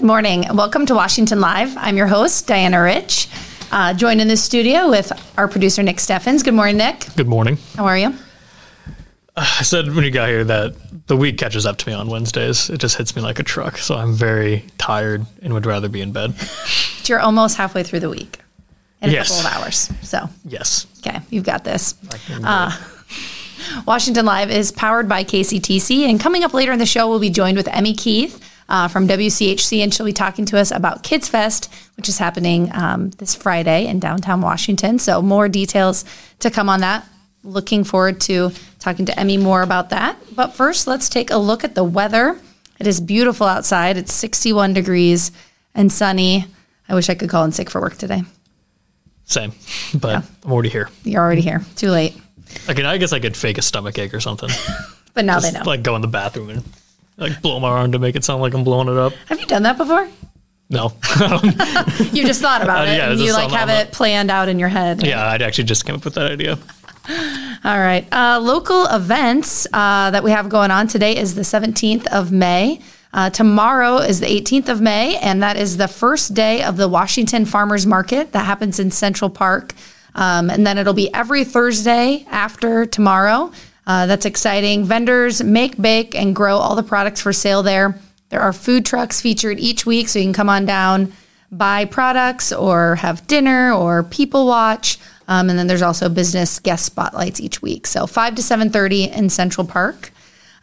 Good morning. Welcome to Washington Live. I'm your host, Diana Rich. Uh, joined in the studio with our producer, Nick Steffens. Good morning, Nick. Good morning. How are you? I said when you got here that the week catches up to me on Wednesdays. It just hits me like a truck. So I'm very tired and would rather be in bed. You're almost halfway through the week in a Yes. couple of hours. So, Yes. okay, you've got this. I can do Uh. Washington Live is powered by KCTC. And coming up later in the show, we'll be joined with Emme Keith uh, from WCHC, and she'll be talking to us about Kids Fest, which is happening um, this Friday in downtown Washington. So, more details to come on that. Looking forward to talking to Emme more about that. But first, let's take a look at the weather. It is beautiful outside. It's 61 degrees and sunny. I wish I could call in sick for work today. Same. But I'm already here. You're already here. Too late. I can I guess I could fake a stomach ache or something. But now they Just, know. like go in the bathroom and like blow my arm to make it sound like I'm blowing it up. Have you done that before? No. You just thought about Uh, it. yeah, and you like have it planned out in your head. yeah, I'd actually just came up with that idea. All right. Uh, local events uh, that we have going on today is the 17th of May. Uh, tomorrow is the 18th of May, and that is the first day of the Washington Farmers Market that happens in Central Park. Um, and then it'll be every Thursday after tomorrow. Uh, that's exciting. Vendors make, bake, and grow all the products for sale there. There are food trucks featured each week, so you can come on down, buy products, or have dinner, or people watch. Um, and then there's also business guest spotlights each week. So 5 to 7:30 in Central Park.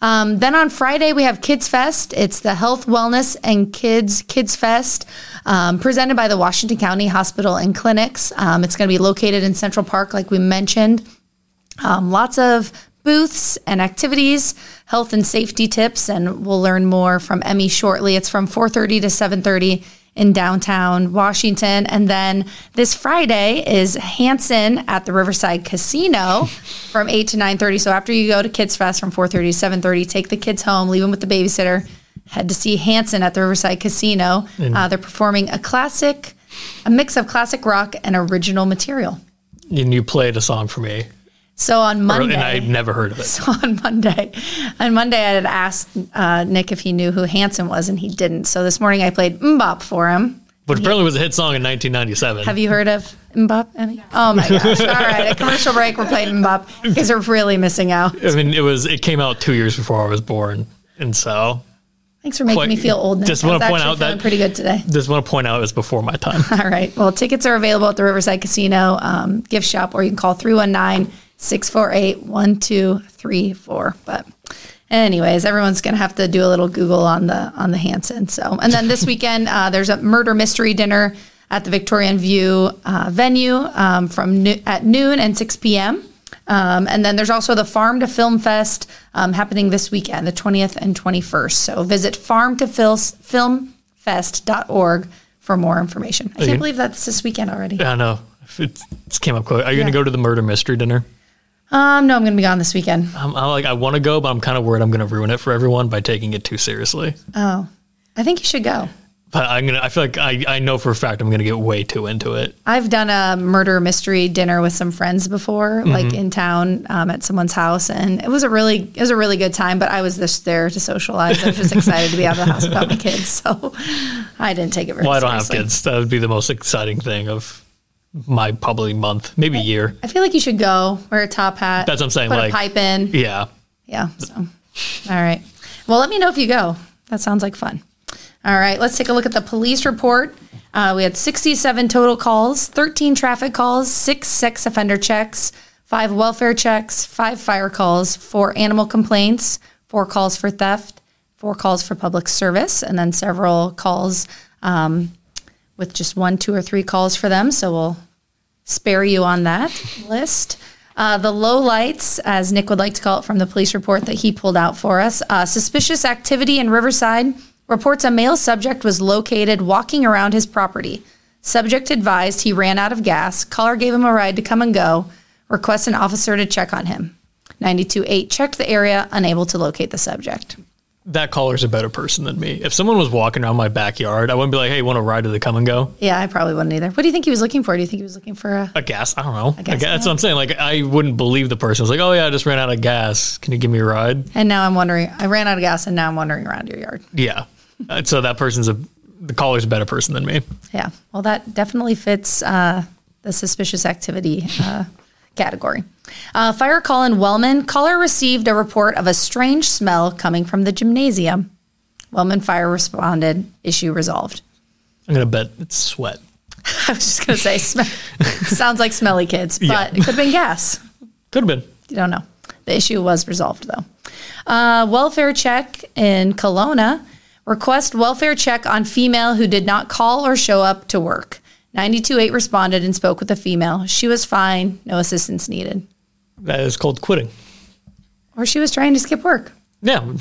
Um, then on Friday we have Kids Fest. It's the Health, Wellness, and Kids Kids Fest, um, presented by the Washington County Hospital and Clinics. Um, it's going to be located in Central Park, like we mentioned. Um, lots of booths and activities, health and safety tips, and we'll learn more from Emme shortly. It's from 4:30 to 7:30 in downtown Washington, and then this Friday is Hanson at the Riverside Casino from 8 to 9:30. So after you go to Kids Fest from 4:30 to 7:30, take the kids home, leave them with the babysitter, head to see Hanson at the Riverside Casino. Uh, they're performing a classic, a mix of classic rock and original material. And you played a song for me. So on Monday, and I'd never heard of it. so on Monday, on Monday, I had asked uh, Nick if he knew who Hanson was, and he didn't. So this morning, I played MMMBop for him. Which apparently was a hit song in 1997. Have you heard of MMMBop? Emme? Oh my gosh! All right, a commercial break. We're playing MMMBop. Guys are really missing out. I mean, it was it came out two years before I was born, and so Thanks for making Quite- me feel old. Nick. just wanna point actually out that- pretty good today. just want to point out it was before my time. All right. Well, tickets are available at the Riverside Casino um, gift shop, or you can call 319 648 1234. But, anyways, everyone's going to have to do a little Google on the on the Hanson. So, and then this weekend, uh, there's a murder mystery dinner at the Victorian View uh, venue um, from no- at noon and 6 p.m. Um, and then there's also the Farm to Film Fest um, happening this weekend, the 20th and 21st. So visit farm to farmtofilmfest.org for more information. I can't believe that's this weekend already. I know. It came up quick. Are you going to go to the murder mystery dinner? Um, no, I'm going to be gone this weekend. I'm, I like. I want to go, but I'm kind of worried I'm going to ruin it for everyone by taking it too seriously. Oh, I think you should go. But I'm gonna. I feel like I, I know for a fact I'm going to get way too into it. I've done a murder mystery dinner with some friends before, like in town um, at someone's house, and it was a really it was a really good time. But I was just there to socialize. I was just excited to be out of the house without my kids, so I didn't take it very Well, I don't have seriously. kids. That would be the most exciting thing of my probably month, maybe year. I feel like you should go wear a top hat. That's what I'm saying, Put like- a pipe in. Yeah. Yeah. So, all right. Well, let me know if you go. That sounds like fun. All right. Let's take a look at the police report. Uh, we had 67 total calls, 13 traffic calls, six sex offender checks, five welfare checks, five fire calls, four animal complaints, four calls for theft, four calls for public service, and then several calls um, with just one, two, or three calls for them. So we'll spare you on that list. Uh, the low lights, as Nick would like to call it from the police report that he pulled out for us. Uh, suspicious activity in Riverside reports a male subject was located walking around his property. Subject advised he ran out of gas. Caller gave him a ride to come and go. Request an officer to check on him. 928 checked the area, unable to locate the subject. That caller's a better person than me. If someone was walking around my backyard, I wouldn't be like, "Hey, want to ride to the come and go?" Yeah, I probably wouldn't either. What do you think he was looking for? Do you think he was looking for a A gas? I don't know. I gas guess, that's what I'm saying. Like, I wouldn't believe the person was like, "Oh yeah, I just ran out of gas. Can you give me a ride?" And now I'm wondering, I ran out of gas and now I'm wandering around your yard. Yeah. Uh, so that person's a the caller's a better person than me. Yeah. Well, that definitely fits uh, the suspicious activity uh, category. Uh, fire call in Wellman. Caller received a report of a strange smell coming from the gymnasium. Wellman Fire responded. Issue resolved. I'm gonna bet it's sweat. I was just going to say, sm- sounds like smelly kids, but Yeah. it could have been gas. Could have been. You don't know. The issue was resolved though. Uh, welfare check in Kalona. Request welfare check on female who did not call or show up to work. 928 responded and spoke with the female. She was fine, no assistance needed. That is called quitting. Or she was trying to skip work. Yeah.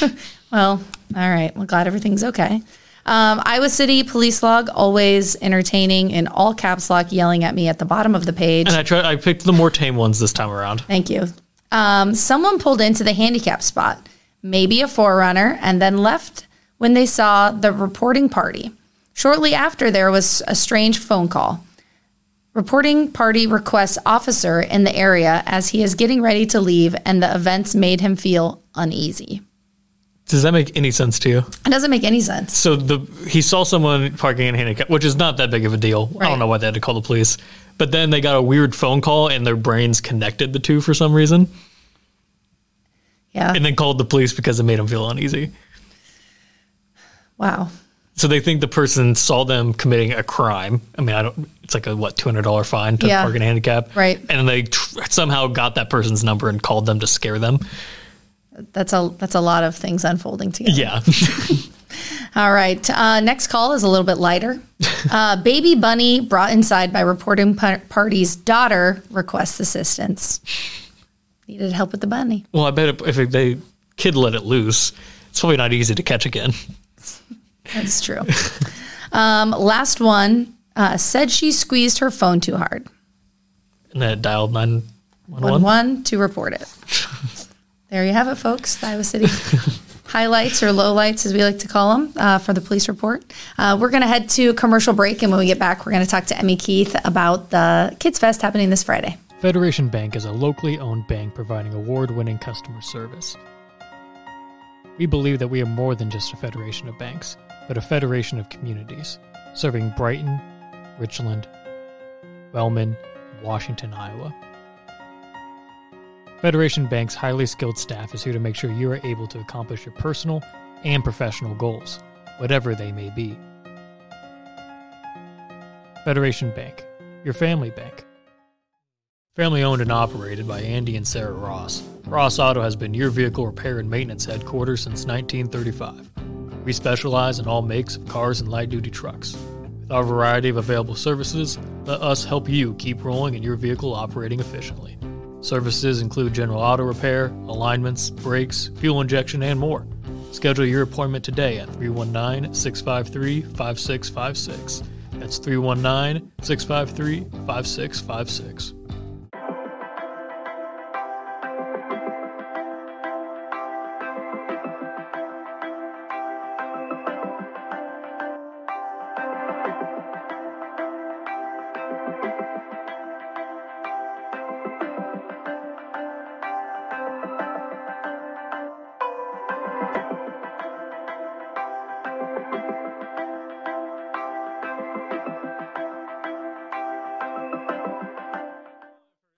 Well, all right. Well, glad everything's okay. Um, Iowa City police log, always entertaining in all caps lock, yelling at me at the bottom of the page. And I tried. I picked the more tame ones this time around. Thank you. Um, someone pulled into the handicap spot, maybe a forerunner, and then left when they saw the reporting party. Shortly after, there was a strange phone call. Reporting party requests officer in the area as he is getting ready to leave, and the events made him feel uneasy. Does that make any sense to you? It doesn't make any sense. So the he saw someone parking in handicap, which is not that big of a deal. I don't know why they had to call the police. But then they got a weird phone call, and their brains connected the two for some reason, Yeah. and then called the police because it made them feel uneasy. Wow. So they think the person saw them committing a crime. I mean, I don't. It's like a what two hundred dollar fine to Yeah. park in handicap, Right. And they tr- somehow got that person's number and called them to scare them. That's a that's a lot of things unfolding together. Yeah, All right. Uh, next call is a little bit lighter. Uh, baby bunny brought inside by reporting par- party's daughter requests assistance. Needed help with the bunny. well, I bet if if they kid let it loose, it's probably not easy to catch again. That's true. um, last one uh, said she squeezed her phone too hard. And then it dialed nine one One one. one to report it. there you have it, folks. The Iowa City highlights or lowlights, as we like to call them, uh, for the police report. Uh, we're going to head to commercial break, and when we get back, we're going to talk to Emme Keith about the Kids Fest happening this Friday. Federation Bank is a locally owned bank providing award winning customer service. We believe that we are more than just a federation of banks, but a federation of communities, serving Brighton, Richland, Wellman, Washington, Iowa. Federation Bank's highly skilled staff is here to make sure you are able to accomplish your personal and professional goals, whatever they may be. Federation Bank, your family bank. Family owned and operated by Andy and Sarah Ross, Ross Auto has been your vehicle repair and maintenance headquarters since 1935. We specialize in all makes of cars and light duty trucks. With our variety of available services, let us help you keep rolling and your vehicle operating efficiently. Services include general auto repair, alignments, brakes, fuel injection, and more. Schedule your appointment today at 319 653 5656. That's 319 653 5656.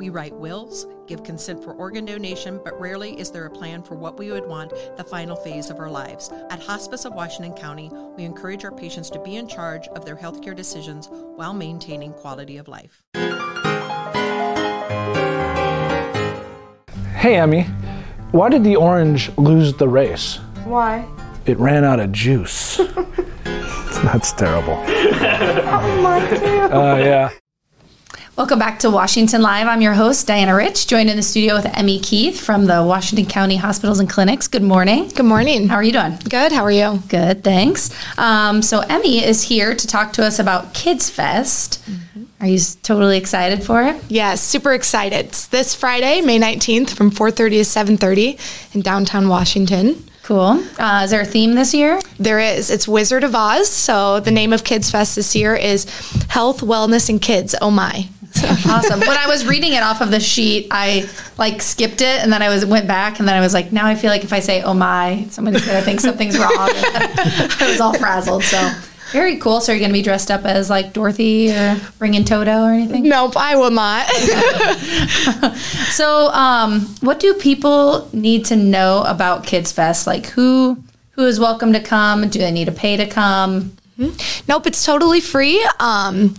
We write wills, give consent for organ donation, but rarely is there a plan for what we would want the final phase of our lives. At Hospice of Washington County, we encourage our patients to be in charge of their healthcare decisions while maintaining quality of life. Hey, Emme, why did the orange lose the race? Why? It ran out of juice. That's terrible. Oh my god. Uh, yeah. Welcome back to Washington Live. I'm your host, Diana Rich, joined in the studio with Emme Keith from the Washington County Hospitals and Clinics. Good morning. Good morning. How are you doing? Good. How are you? Good, thanks. Um, so Emme is here to talk to us about Kids Fest. Are you totally excited for it? Yes, super excited. It's this Friday, May 19th from 4:30 to 7:30 in downtown Washington. Cool. Uh, is there a theme this year? There is. It's Wizard of Oz. So the name of Kids Fest this year is Health, Wellness, and Kids. Oh my. awesome. When I was reading it off of the sheet, I like skipped it and then I was went back and then I was like, now I feel like if I say oh my, somebody's gonna think something's wrong. I was all frazzled. So very cool. So you're you gonna be dressed up as like Dorothy or bringing Toto or anything? Nope, I will not. so um, what do people need to know about Kids Fest? Like who who is welcome to come? Do they need to pay to come? Nope, it's totally free. Um,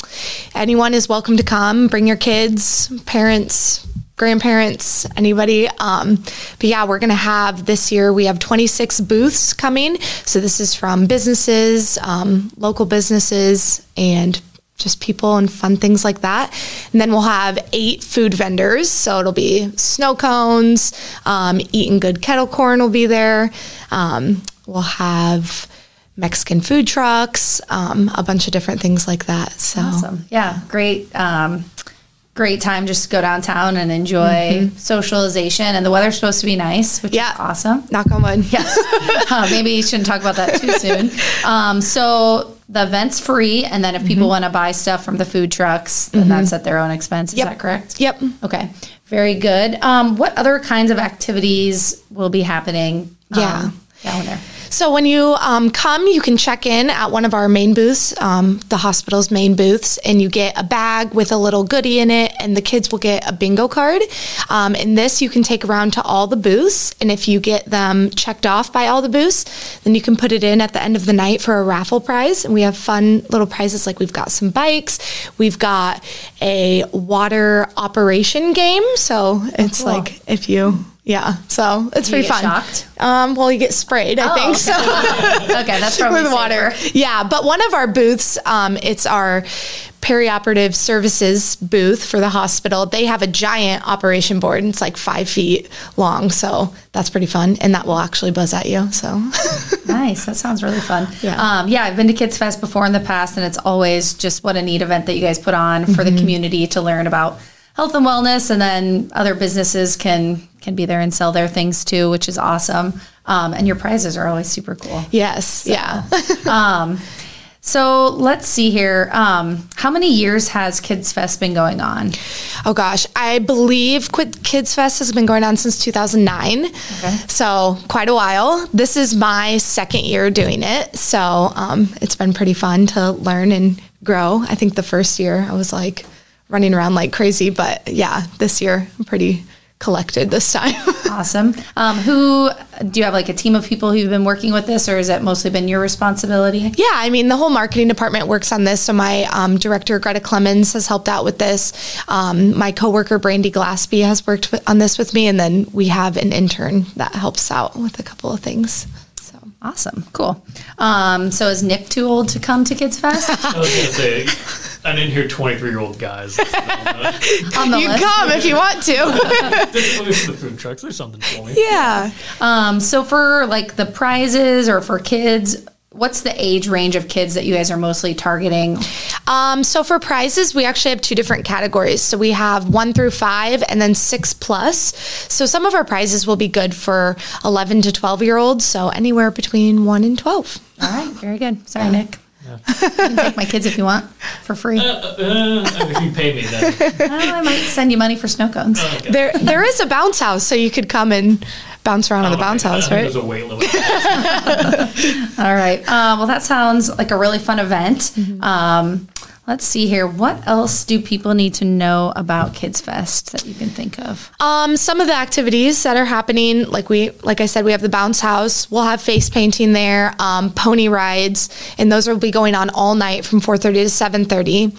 anyone is welcome to come. Bring your kids, parents, grandparents, anybody. Um, but yeah, we're going to have this year, we have 26 booths coming. So this is from businesses, um, local businesses, and just people and fun things like that. And then we'll have eight food vendors. So it'll be snow cones, um, eating good kettle corn will be there. Um, we'll have Mexican food trucks, um, a bunch of different things like that. So awesome. Yeah, great. Um, great time just go downtown and enjoy mm-hmm. socialization. And the weather's supposed to be nice, which yeah. is awesome. Knock on wood. Yes. uh, maybe you shouldn't talk about that too soon. Um, so the event's free, and then if people mm-hmm. want to buy stuff from the food trucks, then mm-hmm. that's at their own expense. Is yep. that correct? Yep. Okay. Very good. Um, what other kinds of activities will be happening? Yeah. Um, down there. So when you um, come, you can check in at one of our main booths, um, the hospital's main booths, and you get a bag with a little goodie in it, and the kids will get a bingo card. Um, and this you can take around to all the booths, and if you get them checked off by all the booths, then you can put it in at the end of the night for a raffle prize. And we have fun little prizes like we've got some bikes, we've got a water operation game. So it's cool. like if you yeah, so it's pretty fun. Shocked? Um, well, you get sprayed, I oh, think. Okay. So okay, that's probably with water. Yeah, but one of our booths, um, it's our perioperative services booth for the hospital. They have a giant operation board, and it's like five feet long. So that's pretty fun, and that will actually buzz at you. So nice. That sounds really fun. Yeah. Um, yeah, I've been to Kids Fest before in the past, and it's always just what a neat event that you guys put on for mm-hmm. the community to learn about health and wellness, and then other businesses can can be there and sell their things too, which is awesome. Um, and your prizes are always super cool. Yes, so, yeah. um, so let's see here. Um, how many years has Kids Fest been going on? Oh gosh, I believe Kids Fest has been going on since 2009. Okay. So quite a while. This is my second year doing it. So um, it's been pretty fun to learn and grow. I think the first year I was like, running around like crazy. But yeah, this year I'm pretty collected this time. awesome. Um, who do you have like a team of people who've been working with this, or has it mostly been your responsibility? Yeah, I mean the whole marketing department works on this. So my um, director Greta Clemens has helped out with this. Um, my coworker Brandy Glaspie has worked with, on this with me, and then we have an intern that helps out with a couple of things. So awesome, cool. Um, so is Nick too old to come to Kids Fest? I was gonna didn't hear 23 year old guys. you come if you want to. the food trucks. There's something for me. Yeah. Um, so for like the prizes or for kids, what's the age range of kids that you guys are mostly targeting? Um, so for prizes, we actually have two different categories. So we have one through five and then six plus. So some of our prizes will be good for 11 to 12 year olds. So anywhere between one and 12. All right. Very good. Sorry, Nick. Yeah. you can take my kids if you want for free. Uh, uh, uh if you pay me, then well, I might send you money for snow cones. Oh, okay. There, there is a bounce house, so you could come and bounce around oh, on the oh, bounce house, right? There's a weight limit. All right. Uh, well, that sounds like a really fun event. Mm-hmm. Um, Let's see here. What else do people need to know about Kids Fest that you can think of? Um, some of the activities that are happening, like we, like I said, we have the bounce house. We'll have face painting there, um, pony rides, and those will be going on all night from 4:30 to 7:30.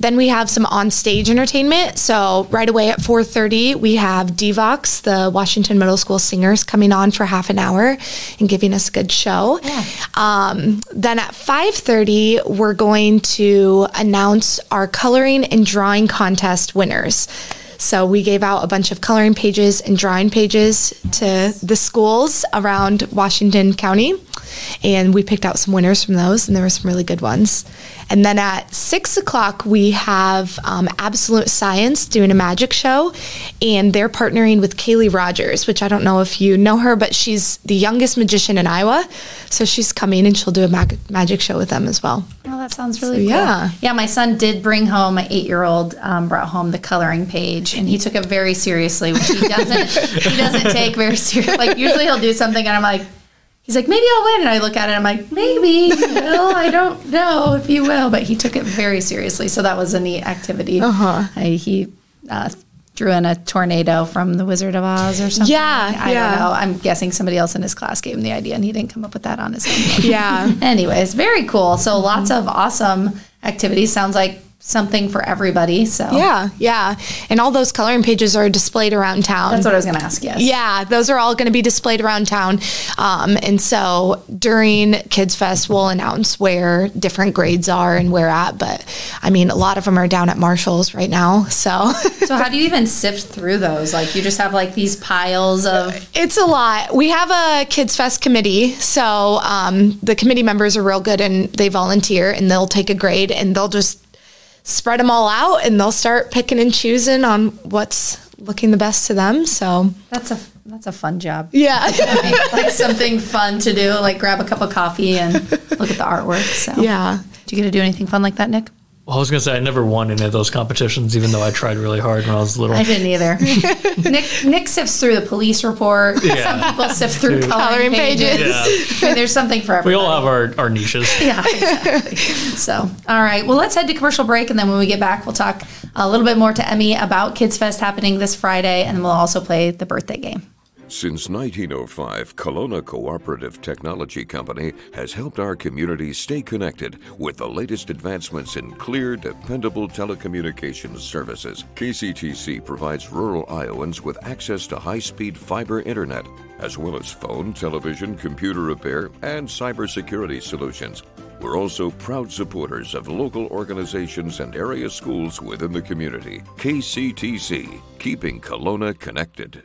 Then we have some on-stage entertainment. So right away at 4:30, we have Divox, the Washington Middle School singers, coming on for half an hour and giving us a good show. Yeah. Um, then at 5:30, we're going to announce our coloring and drawing contest winners. So we gave out a bunch of coloring pages and drawing pages to the schools around Washington County. And we picked out some winners from those, and there were some really good ones. And then at six o'clock, we have um, Absolute Science doing a magic show, and they're partnering with Kaylee Rogers, which I don't know if you know her, but she's the youngest magician in Iowa. So she's coming and she'll do a mag- magic show with them as well. That sounds really So, cool. yeah. Yeah, my son did bring home, my eight year old um, brought home the coloring page and he took it very seriously, which he doesn't, he doesn't take very seriously. Like, usually he'll do something and I'm like, he's like, maybe I'll win. And I look at it and I'm like, maybe will. I don't know if you will. But he took it very seriously. So that was a neat activity. Uh-huh. he uh, drew in a tornado from the Wizard of Oz or something. Yeah, I yeah. don't know. I'm guessing somebody else in his class gave him the idea and he didn't come up with that on his own. Yeah. Anyways, very cool. So lots of awesome activities. Sounds like something for everybody. So Yeah, yeah. And all those coloring pages are displayed around town. that's what I was going to ask. Yes. Yeah, those are all going to be displayed around town. Um, and so during Kids Fest, we'll announce where different grades are and where at. But I mean, a lot of them are down at Marshall's right now. So So how do you even sift through those? Like you just have like these piles of. it's a lot. We have a Kids Fest committee. So um, the committee members are real good and they volunteer and they'll take a grade and they'll just spread them all out and they'll start picking and choosing on what's looking the best to them. So That's a that's a fun job. yeah. like something fun to do. Like grab a cup of coffee and look at the artwork. So yeah. Do you get to do anything fun like that, Nick? Well, I was gonna say I never won any of those competitions, even though I tried really hard when I was little. I didn't either. Nick Nick sifts through the police report. Yeah. Some people sift through coloring, Coloring pages. pages. Yeah. I mean, there's something for everyone. We all have our, our niches. Yeah, exactly. so, all right. Well, let's head to commercial break, and then when we get back, we'll talk a little bit more to Emme about Kids Fest happening this Friday, and then we'll also play the birthday game. Since 1905, Kalona Cooperative Technology Company has helped our community stay connected with the latest advancements in clear, dependable telecommunications services. KCTC provides rural Iowans with access to high speed fiber internet, as well as phone, television, computer repair, and cybersecurity solutions. We're also proud supporters of local organizations and area schools within the community. KCTC, keeping Kalona connected.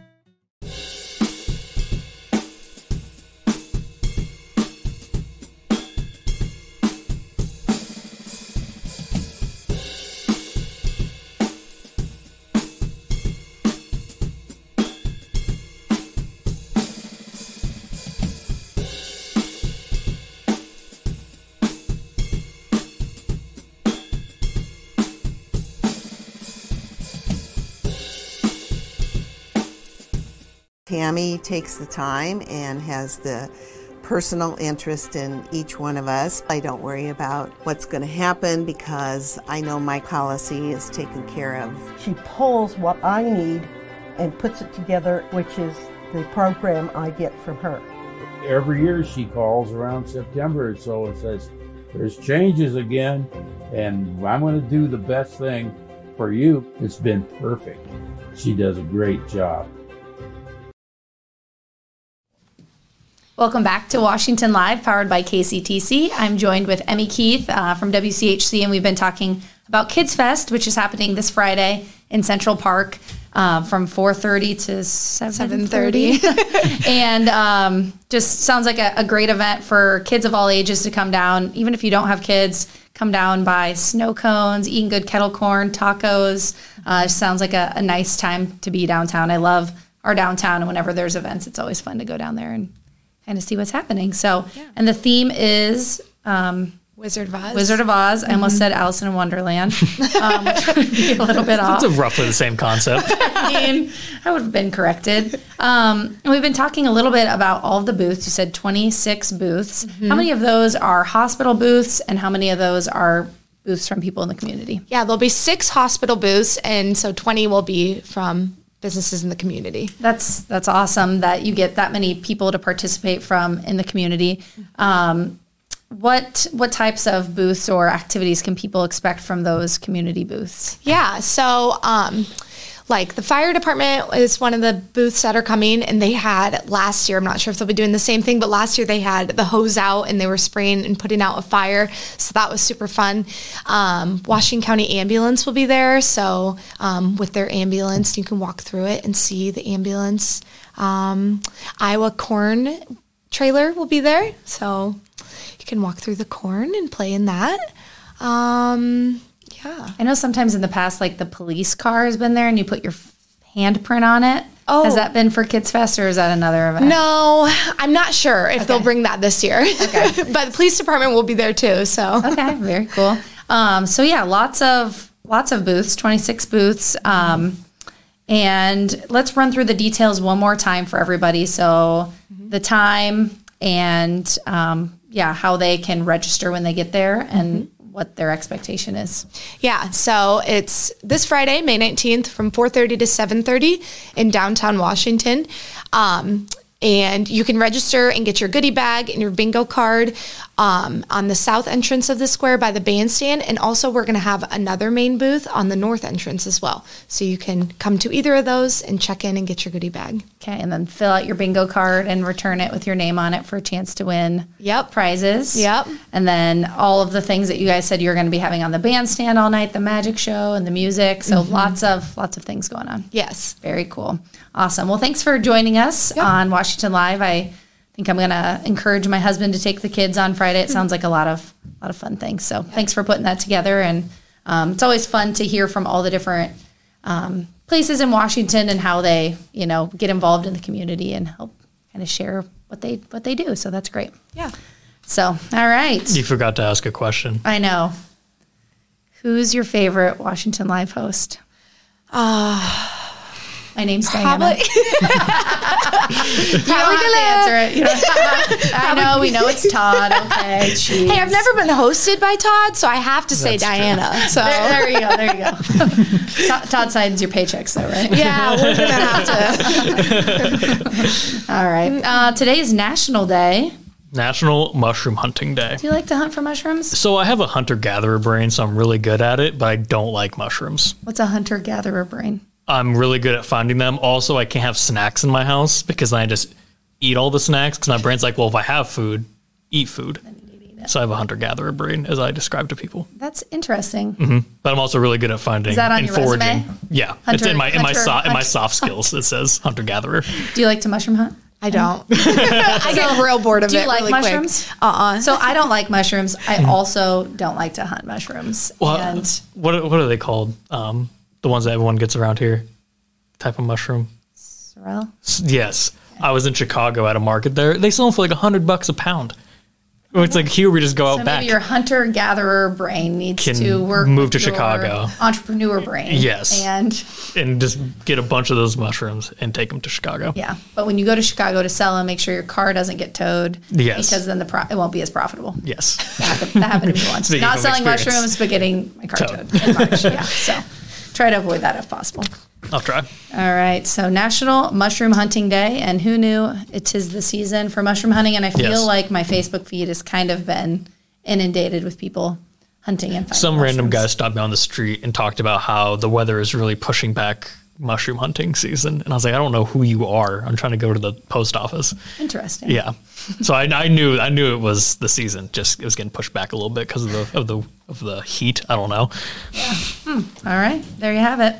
takes the time and has the personal interest in each one of us. I don't worry about what's going to happen because I know my policy is taken care of. She pulls what I need and puts it together, which is the program I get from her. Every year she calls around September or so and says, There's changes again, and I'm going to do the best thing for you. It's been perfect. She does a great job. Welcome back to Washington Live, powered by KCTC. I'm joined with Emme Keith uh, from WCHC, and we've been talking about Kids Fest, which is happening this Friday in Central Park uh, from 4:30 to 7:30, and um, just sounds like a, a great event for kids of all ages to come down. Even if you don't have kids, come down buy snow cones, eating good kettle corn, tacos. Uh, sounds like a, a nice time to be downtown. I love our downtown, and whenever there's events, it's always fun to go down there and kind of see what's happening. So, and the theme is um, Wizard of Oz. Wizard of Oz. I almost said Alice in Wonderland, um, which would be a little bit off. It's a roughly the same concept. I mean, I would have been corrected. Um, and we've been talking a little bit about all of the booths. You said 26 booths. How many of those are hospital booths, and how many of those are booths from people in the community. Yeah, there'll be six hospital booths, and so 20 will be from businesses in the community. That's that's awesome that you get that many people to participate from in the community. Um, what what types of booths or activities can people expect from those community booths? Yeah, so um, like the fire department is one of the booths that are coming, and they had last year. I'm not sure if they'll be doing the same thing, but last year they had the hose out and they were spraying and putting out a fire, so that was super fun. Um, Washington County Ambulance will be there, so um, with their ambulance, you can walk through it and see the ambulance. Um, Iowa Corn trailer will be there, so you can walk through the corn and play in that. Um, yeah. I know sometimes in the past, like the police car has been there, and you put your handprint on it. Oh. has that been for Kids Fest, or is that another event? No, I'm not sure if they'll bring that this year. Okay. but the police department will be there too. So okay, very cool. Um, so yeah, lots of lots of booths, 26 booths. Um, and let's run through the details one more time for everybody. So the time and um, yeah, how they can register when they get there and what their expectation is. Yeah, so it's this Friday, May 19th from 4:30 to 7:30 in downtown Washington. Um, and you can register and get your goodie bag and your bingo card um, on the south entrance of the square by the bandstand. And also, we're going to have another main booth on the north entrance as well. So you can come to either of those and check in and get your goodie bag. Okay, and then fill out your bingo card and return it with your name on it for a chance to win Yep. prizes. Yep. And then all of the things that you guys said you're going to be having on the bandstand all night, the magic show and the music. So lots of lots of things going on. Yes. Very cool. Awesome. Well, thanks for joining us on Washington Live. I think I'm going to encourage my husband to take the kids on Friday. It sounds like a lot of a lot of fun things. So thanks for putting that together. And um, it's always fun to hear from all the different um, places in Washington and how they, you know, get involved in the community and help kind of share what they what they do. So that's great. Yeah. So all right, You forgot to ask a question. I know. Who's your favorite Washington Live host? My name's Diana. Probably. Don't have to answer it. You don't I know. We know it's Todd. Okay. Jeez. Hey, I've never been hosted by Todd, so I have to say That's true. Diana. So There, there you go. There you go. Todd, Todd signs your paychecks, though, right? yeah, we're gonna have to. All right. Uh, today is National Day. National Mushroom Hunting Day. Do you like to hunt for mushrooms? So I have a hunter gatherer brain, so I'm really good at it, but I don't like mushrooms. What's a hunter gatherer brain? I'm really good at finding them. Also, I can't have snacks in my house because I just eat all the snacks because my brain's like, well, if I have food, eat food. So I have a hunter gatherer brain, as I describe to people. That's interesting. But I'm also really good at finding that on and your foraging. resume? Yeah, it's in my in my hunter- so, in my soft skills. It says hunter gatherer. Do you like to mushroom hunt? I don't. I get real bored of Do you it. like really mushrooms? Uh uh So I don't like mushrooms. I also don't like to hunt mushrooms. Well, and what what are they called? Um, the ones that everyone gets around here. Type of mushroom. sorrel. S- Yes, I was in Chicago at a market there. They sell them for like a hundred bucks a pound. It's like here we just go So out back. maybe your hunter gatherer brain needs Can to work move with to your Chicago. entrepreneur brain. Yes. and and just get a bunch of those mushrooms and take them to Chicago. yeah, but when you go to Chicago to sell them, make sure your car doesn't get towed. Yes. because then the pro- it won't be as profitable. Yes. That happened, that happened to me once. Speaking Not from selling experience. mushrooms, but getting my car Towed. towed in March. yeah, so try to avoid that if possible. I'll try. All right, so National Mushroom Hunting Day, and who knew it is the season for mushroom hunting? And I feel Yes. like my Facebook feed has kind of been inundated with people hunting and finding Some random guy stopped me on the street and talked about how the weather is really pushing back mushroom hunting season. And I was like, I don't know who you are. I'm trying to go to the post office. Interesting. Yeah. So I, I knew I knew it was the season. Just it was getting pushed back a little bit because of the of the of the heat. I don't know. Hmm. All right, there you have it.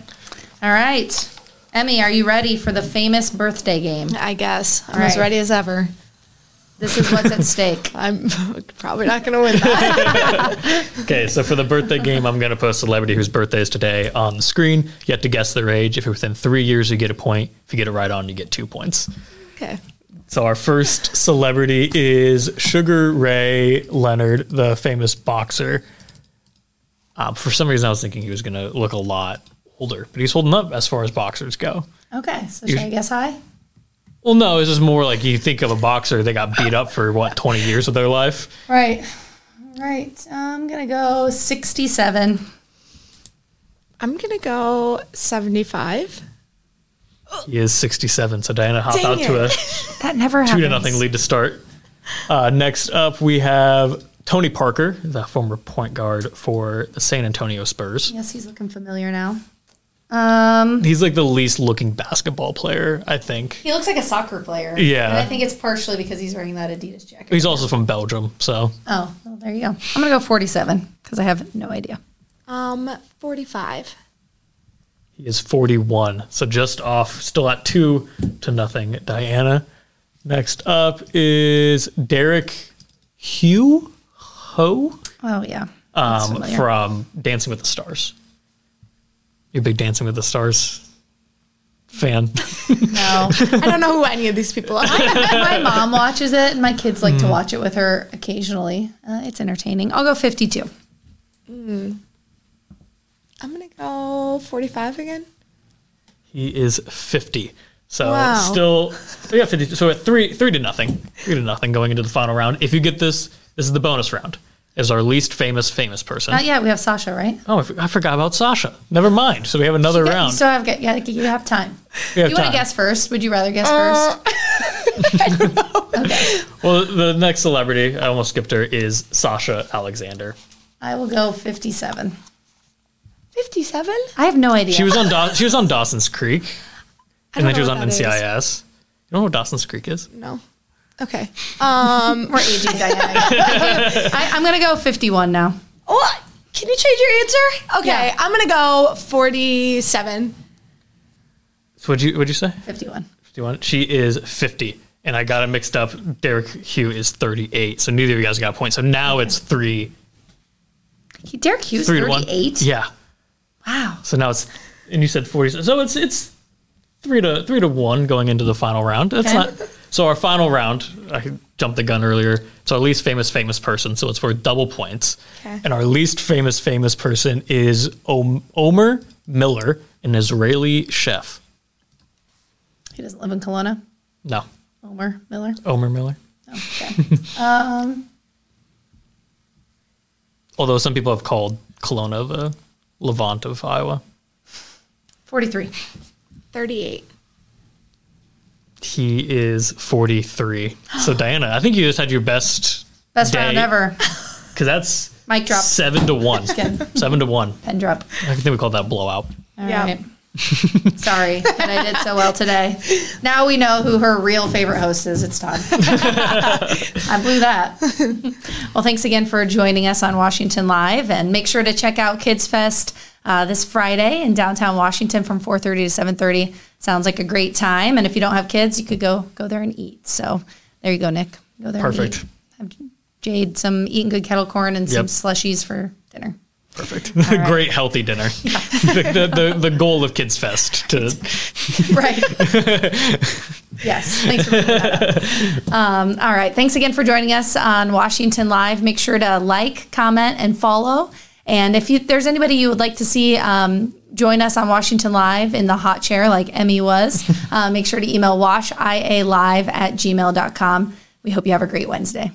All right, Emme, are you ready for the famous birthday game? I guess I'm All as ready as ever. This is what's at stake. I'm probably not going to win that. Okay, so for the birthday game, I'm going to put a celebrity whose birthday is today on the screen. You have to guess their age. If you're within three years, you get a point. If you get it right on, you get two points. okay. So our first celebrity is Sugar Ray Leonard, the famous boxer. Um, for some reason, I was thinking he was going to look a lot older, but he's holding up as far as boxers go. Okay, so should I guess high? Well, no, it's just more like you think of a boxer, they got beat up for what, 20 years of their life? Right. right. I'm going to go 67. I'm gonna go 75. He is 67. So Diana hopped Dang out to a That never two happens. to nothing lead to start. Uh, next up, we have Tony Parker, the former point guard for the San Antonio Spurs. Yes, he's looking familiar now. Um, He's like the least looking basketball player, I think. he looks like a soccer player. Yeah. And I think it's partially because he's wearing that Adidas jacket. He's also from Belgium, so Oh, well, there you go. I'm going to go 47 because I have no idea. Um, 45. he is 41. So just off, still at two to nothing. Diana. Next up is Derek Hough Ho Oh, yeah. That's um, familiar. from Dancing with the Stars. You a big Dancing with the Stars fan? No. I don't know who any of these people are. my mom watches it, and my kids like to Mm. watch it with her occasionally. Uh, it's entertaining. I'll go 52. I'm gonna go 45 again. he is 50. So Wow. still, yeah, 50. So at three, three to nothing, three to nothing going into the final round. If you get this, this is the bonus round. Is our least famous famous person? Not yet. We have Sasha, right? Oh, I f- I forgot about Sasha. Never mind. So we have another You round. still have yeah, you have time. We have you want time. to guess first? Would you rather guess Uh, first? Well, the next celebrity, I almost skipped her, is Sasha Alexander. I will go 57. 57? I have no idea. She was on Daw- she was on Dawson's Creek, and then she was on what that is. NCIS. You know what Dawson's Creek is? No. Okay. Um, We're aging Diana. I, I'm going to go 51 now. what? Can you change your answer? Okay, Yeah. I'm gonna go 47. So what'd you what'd you say? 51. 51. She is 50. And I got it mixed up. Derek Hough is 38. So neither of you guys got a point. So now it's three, He, Derek Hughes, three to one. 38. Yeah. Wow. So now it's and you said 40. So it's it's three to three to one going into the final round. That's Okay. not so our final round, I jumped the gun earlier. It's our least famous famous person, so it's worth double points. Okay. And our least famous famous person is Om- Omer Miller, an Israeli chef. He doesn't live in Kalona. No, Omer Miller. Omer Miller. Okay. um, Although some people have called Kalona the Levant of Iowa. 43. 38. He is 43. So Diana, I think you just had your best Best round ever. because that's Mic drop. seven to one. seven to one. Pen drop. I think we call that blowout. All Yeah. right. Sorry that I did so well today. Now we know who her real favorite host is. It's Todd. I blew that. well, thanks again for joining us on Washington Live, and make sure to check out Kids Fest uh, this Friday in downtown Washington from 4:30 to 7:30. Sounds like a great time, and if you don't have kids, you could go go there and eat. So there you go, Nick. Go there. Perfect. And eat. Have Jade some eating good kettle corn and some Yep. slushies for dinner. Perfect. Great healthy dinner. the, the, the, the goal of Kids Fest to Right. yes. Thanks for. Um, all right. Thanks again for joining us on Washington Live. Make sure to like, comment, and follow. And if you, there's anybody you would like to see um, join us on Washington Live in the hot chair like Emme was, uh, make sure to email washialive at gmail.com. We hope you have a great Wednesday.